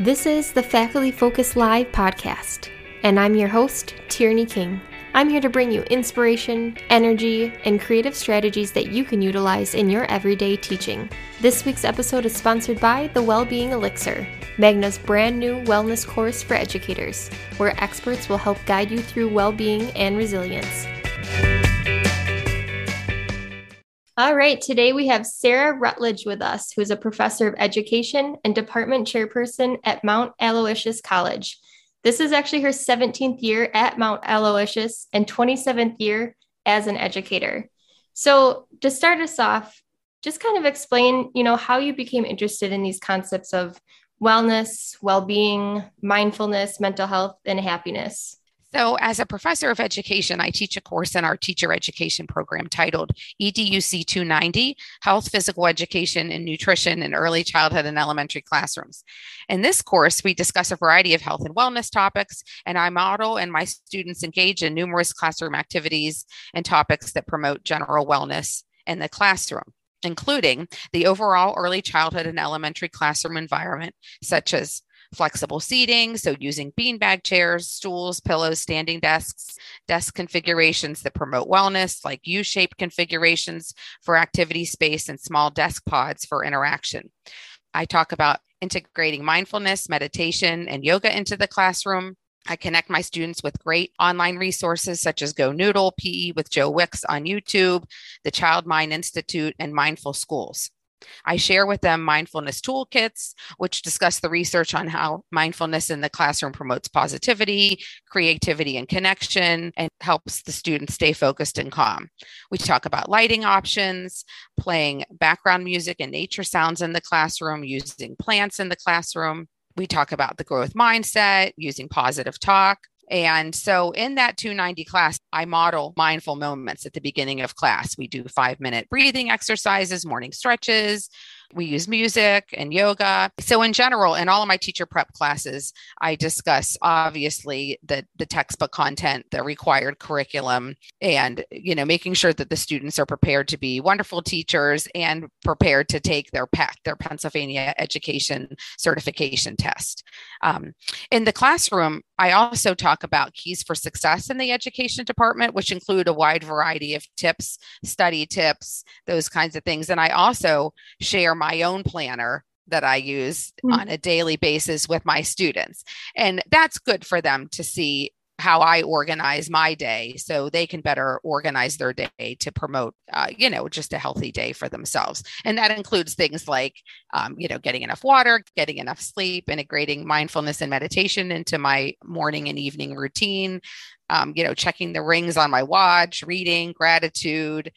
This is the Faculty Focus Live podcast, and I'm your host, Tierney King. I'm here to bring you inspiration, energy, and creative strategies that you can utilize in your everyday teaching. This week's episode is sponsored by the Wellbeing Elixir, Magna's brand new wellness course for educators, where experts will help guide you through well being and resilience. All right, today we have Sarah Rutledge with us, who is a professor of education and department chairperson at Mount Aloysius College. This is actually her 17th year at Mount Aloysius and 27th year as an educator. So, to start us off, just kind of explain, you know, how you became interested in these concepts of wellness, well-being, mindfulness, mental health, and happiness. So, as a professor of education, I teach a course in our teacher education program titled EDUC 290 Health, Physical Education, and Nutrition in Early Childhood and Elementary Classrooms. In this course, we discuss a variety of health and wellness topics, and I model and my students engage in numerous classroom activities and topics that promote general wellness in the classroom including the overall early childhood and elementary classroom environment, such as flexible seating, so using beanbag chairs, stools, pillows, standing desks, desk configurations that promote wellness, like U shaped configurations for activity space and small desk pods for interaction. I talk about integrating mindfulness, meditation, and yoga into the classroom. I connect my students with great online resources such as GoNoodle, PE with Joe Wicks on YouTube, the Child Mind Institute, and Mindful Schools. I share with them mindfulness toolkits, which discuss the research on how mindfulness in the classroom promotes positivity, creativity, and connection, and helps the students stay focused and calm. We talk about lighting options, playing background music and nature sounds in the classroom, using plants in the classroom. We talk about the growth mindset, using positive talk, and so in that 290 class, I model mindful moments at the beginning of class. We do five minute breathing exercises, morning stretches, we use music and yoga. So, in general, in all of my teacher prep classes, I discuss obviously the, the textbook content, the required curriculum, and you know, making sure that the students are prepared to be wonderful teachers and prepared to take their PEC, their Pennsylvania Education Certification Test. Um, in the classroom, I also talk about keys for success in the education department, which include a wide variety of tips, study tips, those kinds of things. And I also share my own planner that I use mm-hmm. on a daily basis with my students. And that's good for them to see how I organize my day so they can better organize their day to promote, uh, you know, just a healthy day for themselves. And that includes things like, um, you know, getting enough water, getting enough sleep, integrating mindfulness and meditation into my morning and evening routine, um, you know, checking the rings on my watch, reading, gratitude,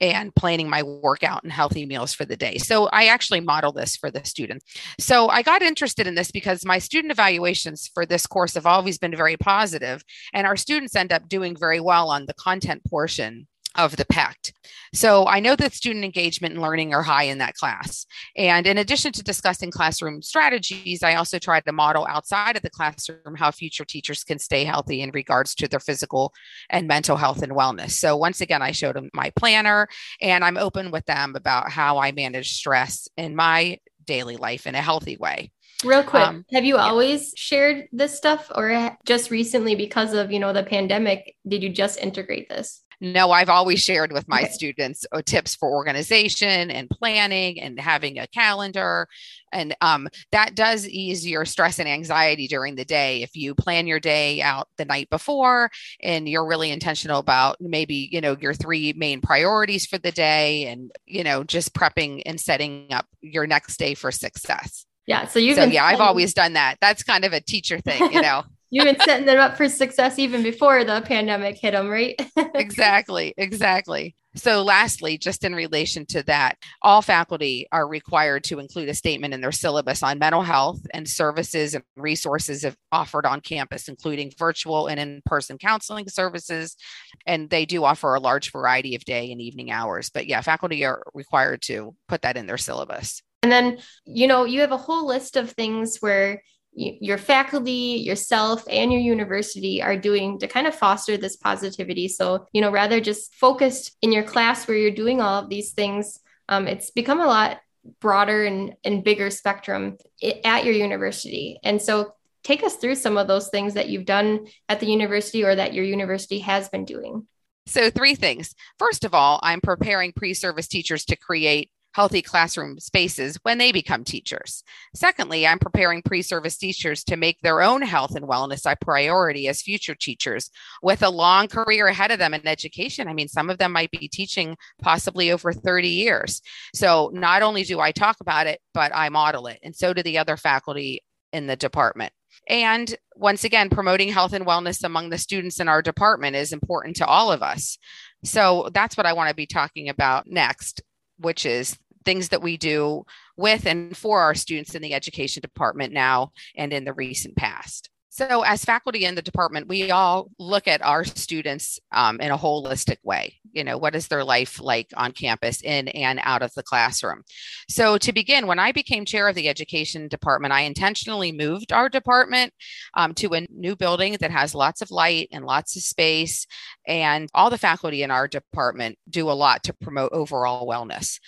and planning my workout and healthy meals for the day. So I actually model this for the students. So I got interested in this because my student evaluations for this course have always been very positive, and our students end up doing very well on the content portion of the PECT. So I know that student engagement and learning are high in that class. And in addition to discussing classroom strategies, I also try to model outside of the classroom how future teachers can stay healthy in regards to their physical and mental health and wellness. So once again, I showed them my planner and I'm open with them about how I manage stress in my daily life in a healthy way. Real quick, um, have you yeah. always shared this stuff or just recently because of, you know, the pandemic, did you just integrate this? No, I've always shared with my students uh, tips for organization and planning and having a calendar. And um, that does ease your stress and anxiety during the day. If you plan your day out the night before and you're really intentional about maybe, you know, your three main priorities for the day and, you know, just prepping and setting up your next day for success. Yeah. So you so yeah, I've always done that. That's kind of a teacher thing, you know. You've been setting them up for success even before the pandemic hit them, right? exactly, exactly. So, lastly, just in relation to that, all faculty are required to include a statement in their syllabus on mental health and services and resources offered on campus, including virtual and in person counseling services. And they do offer a large variety of day and evening hours. But yeah, faculty are required to put that in their syllabus. And then, you know, you have a whole list of things where your faculty, yourself, and your university are doing to kind of foster this positivity. So, you know, rather just focused in your class where you're doing all of these things, um, it's become a lot broader and, and bigger spectrum at your university. And so take us through some of those things that you've done at the university or that your university has been doing. So, three things. First of all, I'm preparing pre service teachers to create healthy classroom spaces when they become teachers. Secondly, I'm preparing pre service teachers to make their own health and wellness a priority as future teachers with a long career ahead of them in education. I mean, some of them might be teaching possibly over 30 years. So not only do I talk about it, but I model it, and so do the other faculty in the department. And once again, promoting health and wellness among the students in our department is important to all of us. So that's what I want to be talking about next which is things that we do with and for our students in the education department now and in the recent past. So, as faculty in the department, we all look at our students um, in a holistic way. You know, what is their life like on campus, in and out of the classroom? So, to begin, when I became chair of the education department, I intentionally moved our department um, to a new building that has lots of light and lots of space. And all the faculty in our department do a lot to promote overall wellness.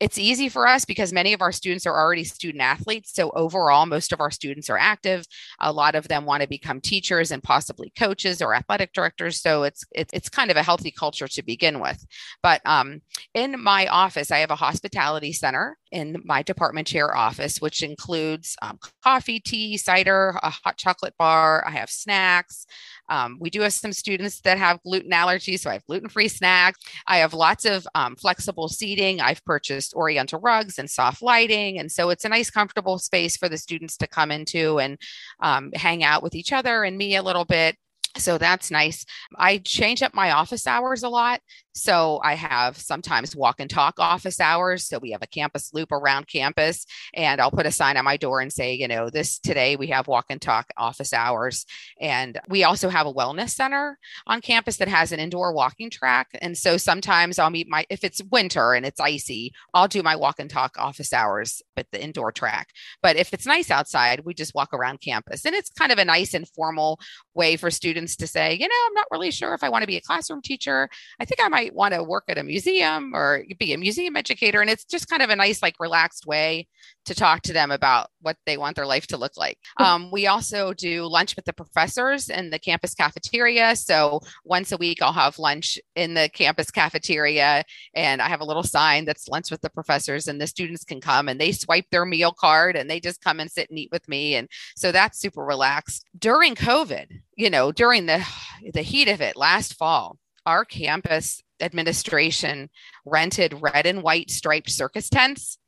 It's easy for us because many of our students are already student athletes. So, overall, most of our students are active. A lot of want to become teachers and possibly coaches or athletic directors. So it's it's, it's kind of a healthy culture to begin with. But um, in my office, I have a hospitality center in my department chair office, which includes um, coffee, tea, cider, a hot chocolate bar. I have snacks. Um, we do have some students that have gluten allergies, so I have gluten free snacks. I have lots of um, flexible seating. I've purchased oriental rugs and soft lighting. And so it's a nice, comfortable space for the students to come into and um, hang out with each other and me a little bit. So that's nice. I change up my office hours a lot. So I have sometimes walk and talk office hours. So we have a campus loop around campus, and I'll put a sign on my door and say, you know, this today we have walk and talk office hours. And we also have a wellness center on campus that has an indoor walking track. And so sometimes I'll meet my, if it's winter and it's icy, I'll do my walk and talk office hours at the indoor track. But if it's nice outside, we just walk around campus. And it's kind of a nice informal way for students to say, you know, I'm not really sure if I want to be a classroom teacher. I think I might might want to work at a museum or be a museum educator. And it's just kind of a nice, like relaxed way to talk to them about what they want their life to look like. Um, we also do lunch with the professors in the campus cafeteria. So once a week, I'll have lunch in the campus cafeteria, and I have a little sign that's lunch with the professors, and the students can come and they swipe their meal card and they just come and sit and eat with me. And so that's super relaxed. During COVID, you know, during the the heat of it last fall, our campus administration rented red and white striped circus tents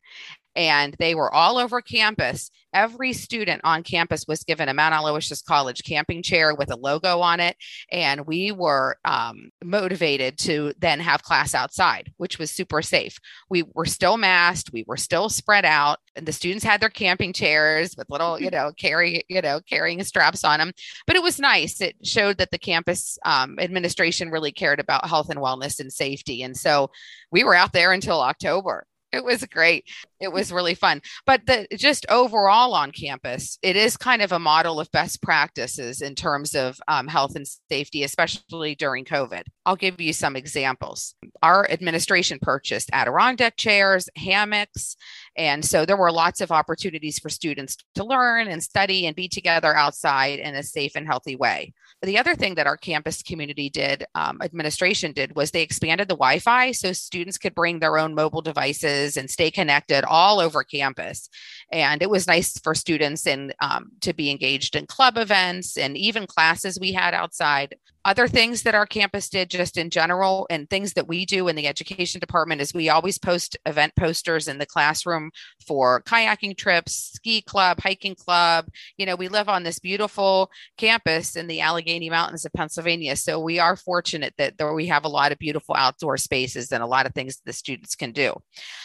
and they were all over campus every student on campus was given a Mount Aloysius College camping chair with a logo on it. And we were um, motivated to then have class outside, which was super safe. We were still masked, we were still spread out, and the students had their camping chairs with little, you know, carry, you know, carrying straps on them. But it was nice. It showed that the campus um, administration really cared about health and wellness and safety. And so we were out there until October it was great. It was really fun. But the just overall on campus, it is kind of a model of best practices in terms of um, health and safety, especially during COVID. I'll give you some examples. Our administration purchased Adirondack chairs, hammocks, and so there were lots of opportunities for students to learn and study and be together outside in a safe and healthy way. The other thing that our campus community did, um, administration did, was they expanded the Wi Fi so students could bring their own mobile devices and stay connected all over campus. And it was nice for students and um, to be engaged in club events and even classes we had outside other things that our campus did just in general and things that we do in the education department is we always post event posters in the classroom for kayaking trips ski club hiking club. You know we live on this beautiful campus in the allegheny mountains of pennsylvania. So we are fortunate that we have a lot of beautiful outdoor spaces and a lot of things the students can do.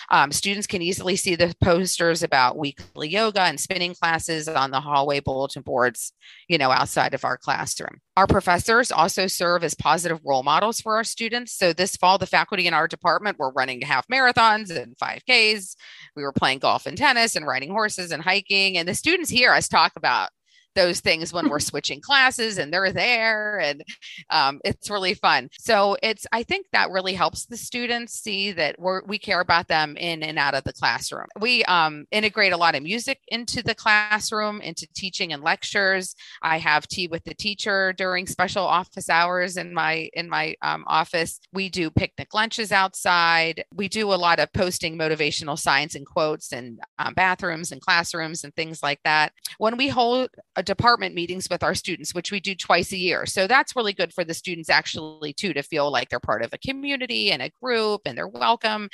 Um, students can easily see the posters about weekly yoga and spinning classes on the hallway bulletin boards you know outside of our classroom our professors also serve as positive role models for our students. So this fall, the faculty in our department were running half marathons and 5Ks. We were playing golf and tennis and riding horses and hiking. And the students hear us talk about those things when we're switching classes and they're there and um, it's really fun. So it's i think that really helps the students see that we're, we care about them in and out of the classroom. We um, integrate a lot of music into the classroom into teaching and lectures. I have tea with the teacher during special office hours in my in my um, office. We do picnic lunches outside. We do a lot of posting motivational signs and quotes and um, bathrooms and classrooms and things like that. When we hold a department meetings with our students, which we do twice a year. So that's really good for the students actually too to feel like they're part of a community and a group and they're welcome.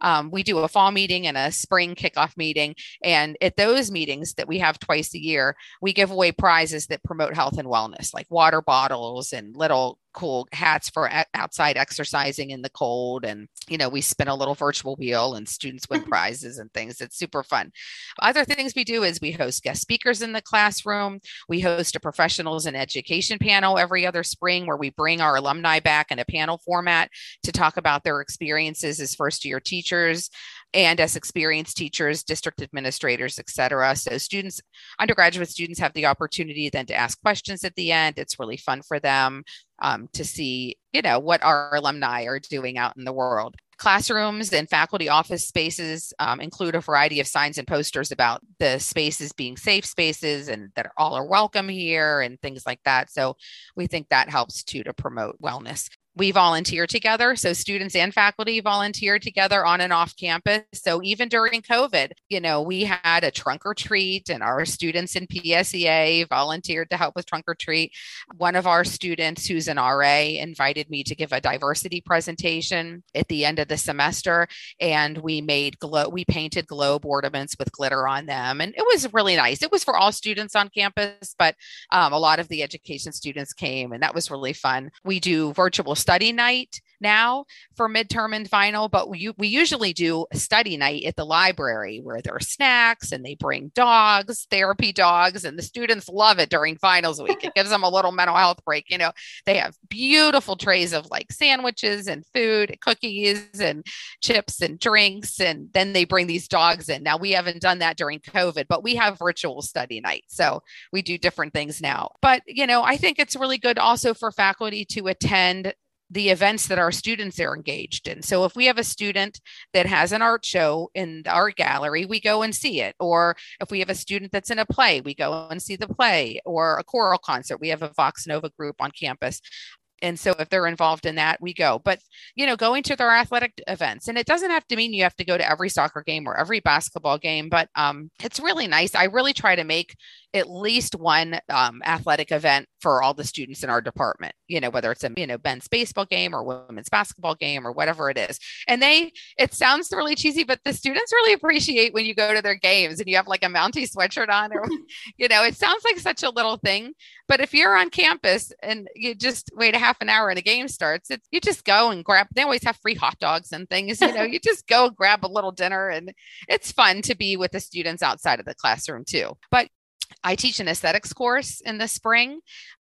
Um, we do a fall meeting and a spring kickoff meeting, and at those meetings that we have twice a year, we give away prizes that promote health and wellness, like water bottles and little cool hats for outside exercising in the cold. And you know we spin a little virtual wheel and students win prizes and things. It's super fun. Other things we do is we host guest speakers in the classroom we host a professionals and education panel every other spring where we bring our alumni back in a panel format to talk about their experiences as first year teachers and as experienced teachers, district administrators, et cetera. So students, undergraduate students have the opportunity then to ask questions at the end. It's really fun for them um, to see, you know, what our alumni are doing out in the world. Classrooms and faculty office spaces um, include a variety of signs and posters about the spaces being safe spaces and that all are welcome here and things like that. So we think that helps too to promote wellness we volunteer together. So students and faculty volunteer together on and off campus. So even during COVID, you know, we had a trunk or treat and our students in PSEA volunteered to help with trunk or treat. One of our students who's an RA invited me to give a diversity presentation at the end of the semester. And we made glow, we painted globe ornaments with glitter on them. And it was really nice. It was for all students on campus, but um, a lot of the education students came and that was really fun. We do virtual study night now for midterm and final, but we, we usually do a study night at the library where there are snacks and they bring dogs, therapy dogs, and the students love it during finals week. It gives them a little mental health break. You know, they have beautiful trays of like sandwiches and food, cookies and chips and drinks, and then they bring these dogs in. Now, we haven't done that during COVID, but we have virtual study night. So we do different things now. But, you know, I think it's really good also for faculty to attend the events that our students are engaged in. So if we have a student that has an art show in our gallery, we go and see it. Or if we have a student that's in a play, we go and see the play or a choral concert. We have a Vox Nova group on campus and so if they're involved in that we go but you know going to their athletic events and it doesn't have to mean you have to go to every soccer game or every basketball game but um, it's really nice i really try to make at least one um, athletic event for all the students in our department you know whether it's a you know men's baseball game or women's basketball game or whatever it is and they it sounds really cheesy but the students really appreciate when you go to their games and you have like a mountie sweatshirt on or you know it sounds like such a little thing but if you're on campus and you just wait a half an hour and a game starts, it, you just go and grab. They always have free hot dogs and things. You know, you just go grab a little dinner, and it's fun to be with the students outside of the classroom too. But I teach an aesthetics course in the spring.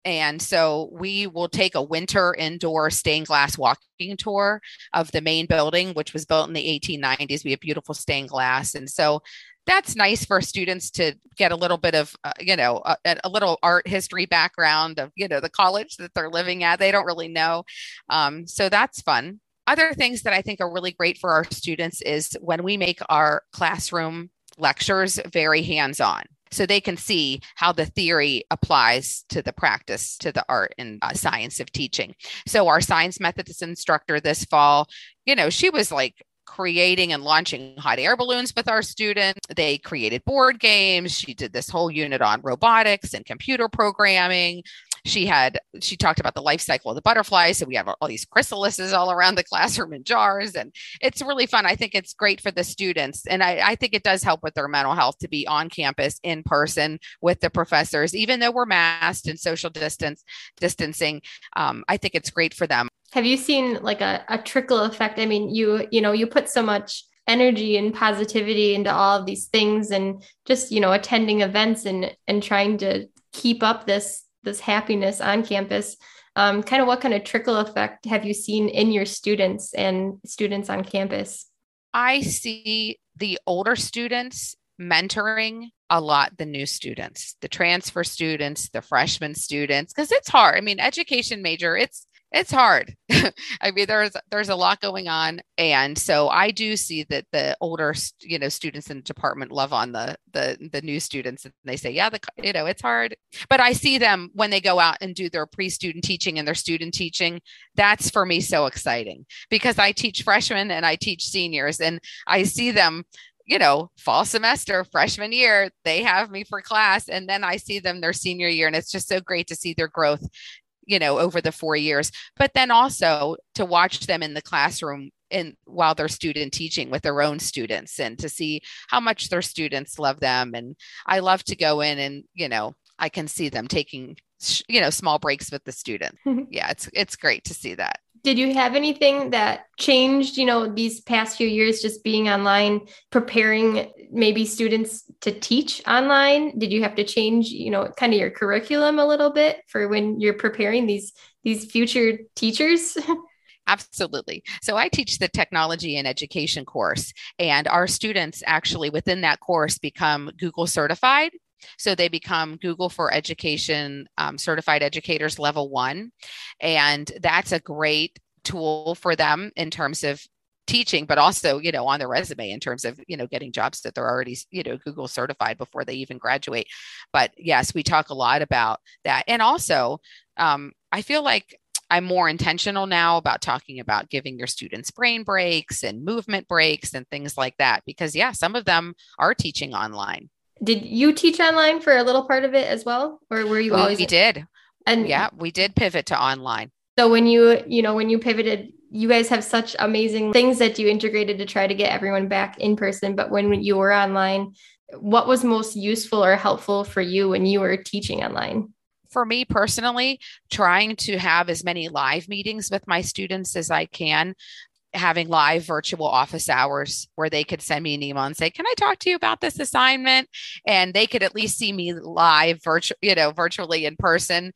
And so we will take a winter indoor stained glass walking tour of the main building, which was built in the 1890s. We have beautiful stained glass. And so that's nice for students to get a little bit of uh, you know a, a, little art history background of you know the college that they're living at they don't really know um, so that's fun other things that i think are really great for our students is when we make our classroom lectures very hands-on so they can see how the theory applies to the practice to the art and uh, science of teaching so our science methods instructor this fall you know she was like creating and launching hot air balloons with our students. They created board games. She did this whole unit on robotics and computer programming. She had she talked about the life cycle of the butterfly. So we have all these chrysalises all around the classroom in jars, and it's really fun. I think it's great for the students, and I, I think it does help with their mental health to be on campus in person with the professors, even though we're masked and social distance distancing. Um, I think it's great for them have you seen like a, a trickle effect i mean you you know you put so much energy and positivity into all of these things and just you know attending events and and trying to keep up this this happiness on campus um, kind of what kind of trickle effect have you seen in your students and students on campus i see the older students mentoring a lot the new students, the transfer students, the freshman students, because it's hard. I mean, education major, it's it's hard. I mean, there's there's a lot going on, and so I do see that the older you know students in the department love on the the the new students, and they say, yeah, the you know it's hard. But I see them when they go out and do their pre-student teaching and their student teaching. That's for me so exciting because I teach freshmen and I teach seniors, and I see them you know, fall semester, freshman year, they have me for class. And then I see them their senior year. And it's just so great to see their growth, you know, over the four years. But then also to watch them in the classroom and while they're student teaching with their own students and to see how much their students love them. And I love to go in and, you know, I can see them taking you know small breaks with the student yeah it's it's great to see that did you have anything that changed you know these past few years just being online preparing maybe students to teach online did you have to change you know kind of your curriculum a little bit for when you're preparing these these future teachers Absolutely. So I teach the technology and education course, and our students actually within that course become Google certified. So they become Google for Education um, certified educators level one. And that's a great tool for them in terms of teaching but also you know on their resume in terms of you know getting jobs that they're already you know google certified before they even graduate. But yes we talk a lot about that. And also um, i feel like i'm more intentional now about talking about giving your students brain breaks and movement breaks and things like that because yeah some of them are teaching online did you teach online for a little part of it as well? Or were you we, always we did. And yeah we did pivot to online. So when you you know when you pivoted you guys have such amazing things that you integrated to try to get everyone back in person. But when you were online what was most useful or helpful for you when you were teaching online? For me personally, trying to have as many live meetings with my students as I can having live virtual office hours where they could send me an email and say, "Can I talk to you about this assignment?" and they could at least see me live virtual, you know, virtually in person.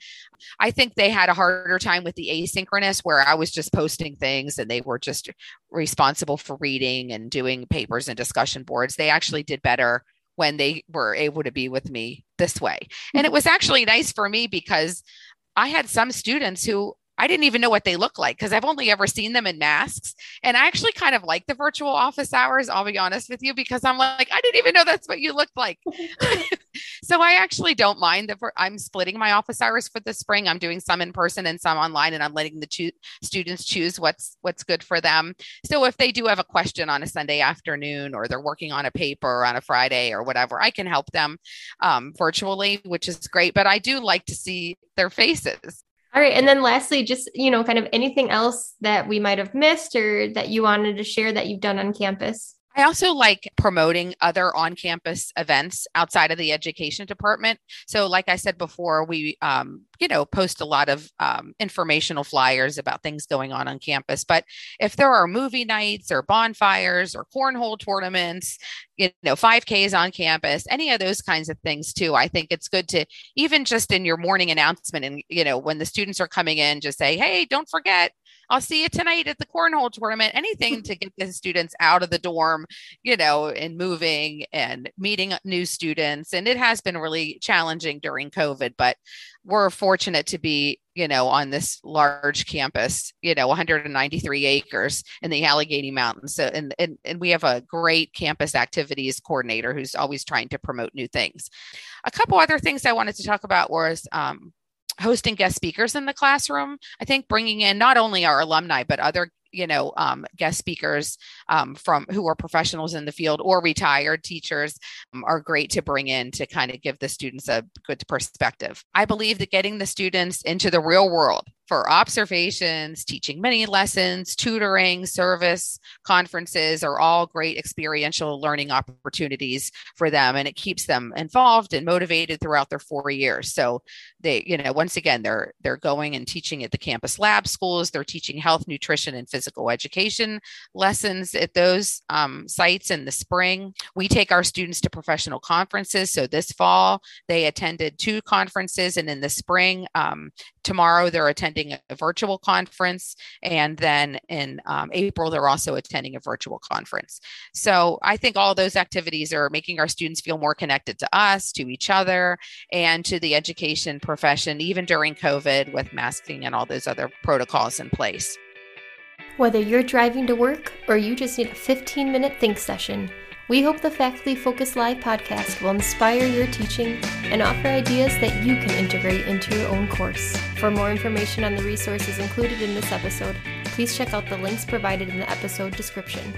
I think they had a harder time with the asynchronous where I was just posting things and they were just responsible for reading and doing papers and discussion boards. They actually did better when they were able to be with me this way. And it mm-hmm. was actually nice for me because I had some students who I didn't even know what they look like because I've only ever seen them in masks. And I actually kind of like the virtual office hours, I'll be honest with you, because I'm like, I didn't even know that's what you looked like. so I actually don't mind that I'm splitting my office hours for the spring. I'm doing some in person and some online, and I'm letting the cho- students choose what's what's good for them. So if they do have a question on a Sunday afternoon or they're working on a paper on a Friday or whatever, I can help them um, virtually, which is great. But I do like to see their faces. All right. And then lastly, just, you know, kind of anything else that we might have missed or that you wanted to share that you've done on campus? I also like promoting other on campus events outside of the education department. So, like I said before, we, um, you know, post a lot of um, informational flyers about things going on on campus. But if there are movie nights or bonfires or cornhole tournaments, you know, 5Ks on campus, any of those kinds of things too, I think it's good to even just in your morning announcement and, you know, when the students are coming in, just say, hey, don't forget, I'll see you tonight at the cornhole tournament. Anything to get the students out of the dorm, you know, and moving and meeting new students. And it has been really challenging during COVID, but we're fortunate to be, you know, on this large campus, you know, 193 acres in the Allegheny Mountains. So, and, and, and we have a great campus activities coordinator who's always trying to promote new things. A couple other things I wanted to talk about was um, hosting guest speakers in the classroom. I think bringing in not only our alumni, but other you know um, guest speakers um, from who are professionals in the field or retired teachers um, are great to bring in to kind of give the students a good perspective i believe that getting the students into the real world for observations, teaching mini lessons, tutoring, service, conferences are all great experiential learning opportunities for them. And it keeps them involved and motivated throughout their four years. So they, you know, once again, they're they're going and teaching at the campus lab schools, they're teaching health, nutrition, and physical education lessons at those um, sites in the spring. We take our students to professional conferences. So this fall, they attended two conferences, and in the spring, um, tomorrow they're attending attending a virtual conference. And then in um, April, they're also attending a virtual conference. So I think all those activities are making our students feel more connected to us, to each other, and to the education profession, even during COVID with masking and all those other protocols in place. Whether you're driving to work or you just need a 15 minute think session, we hope the Faculty Focus Live podcast will inspire your teaching and offer ideas that you can integrate into your own course. For more information on the resources included in this episode, please check out the links provided in the episode description.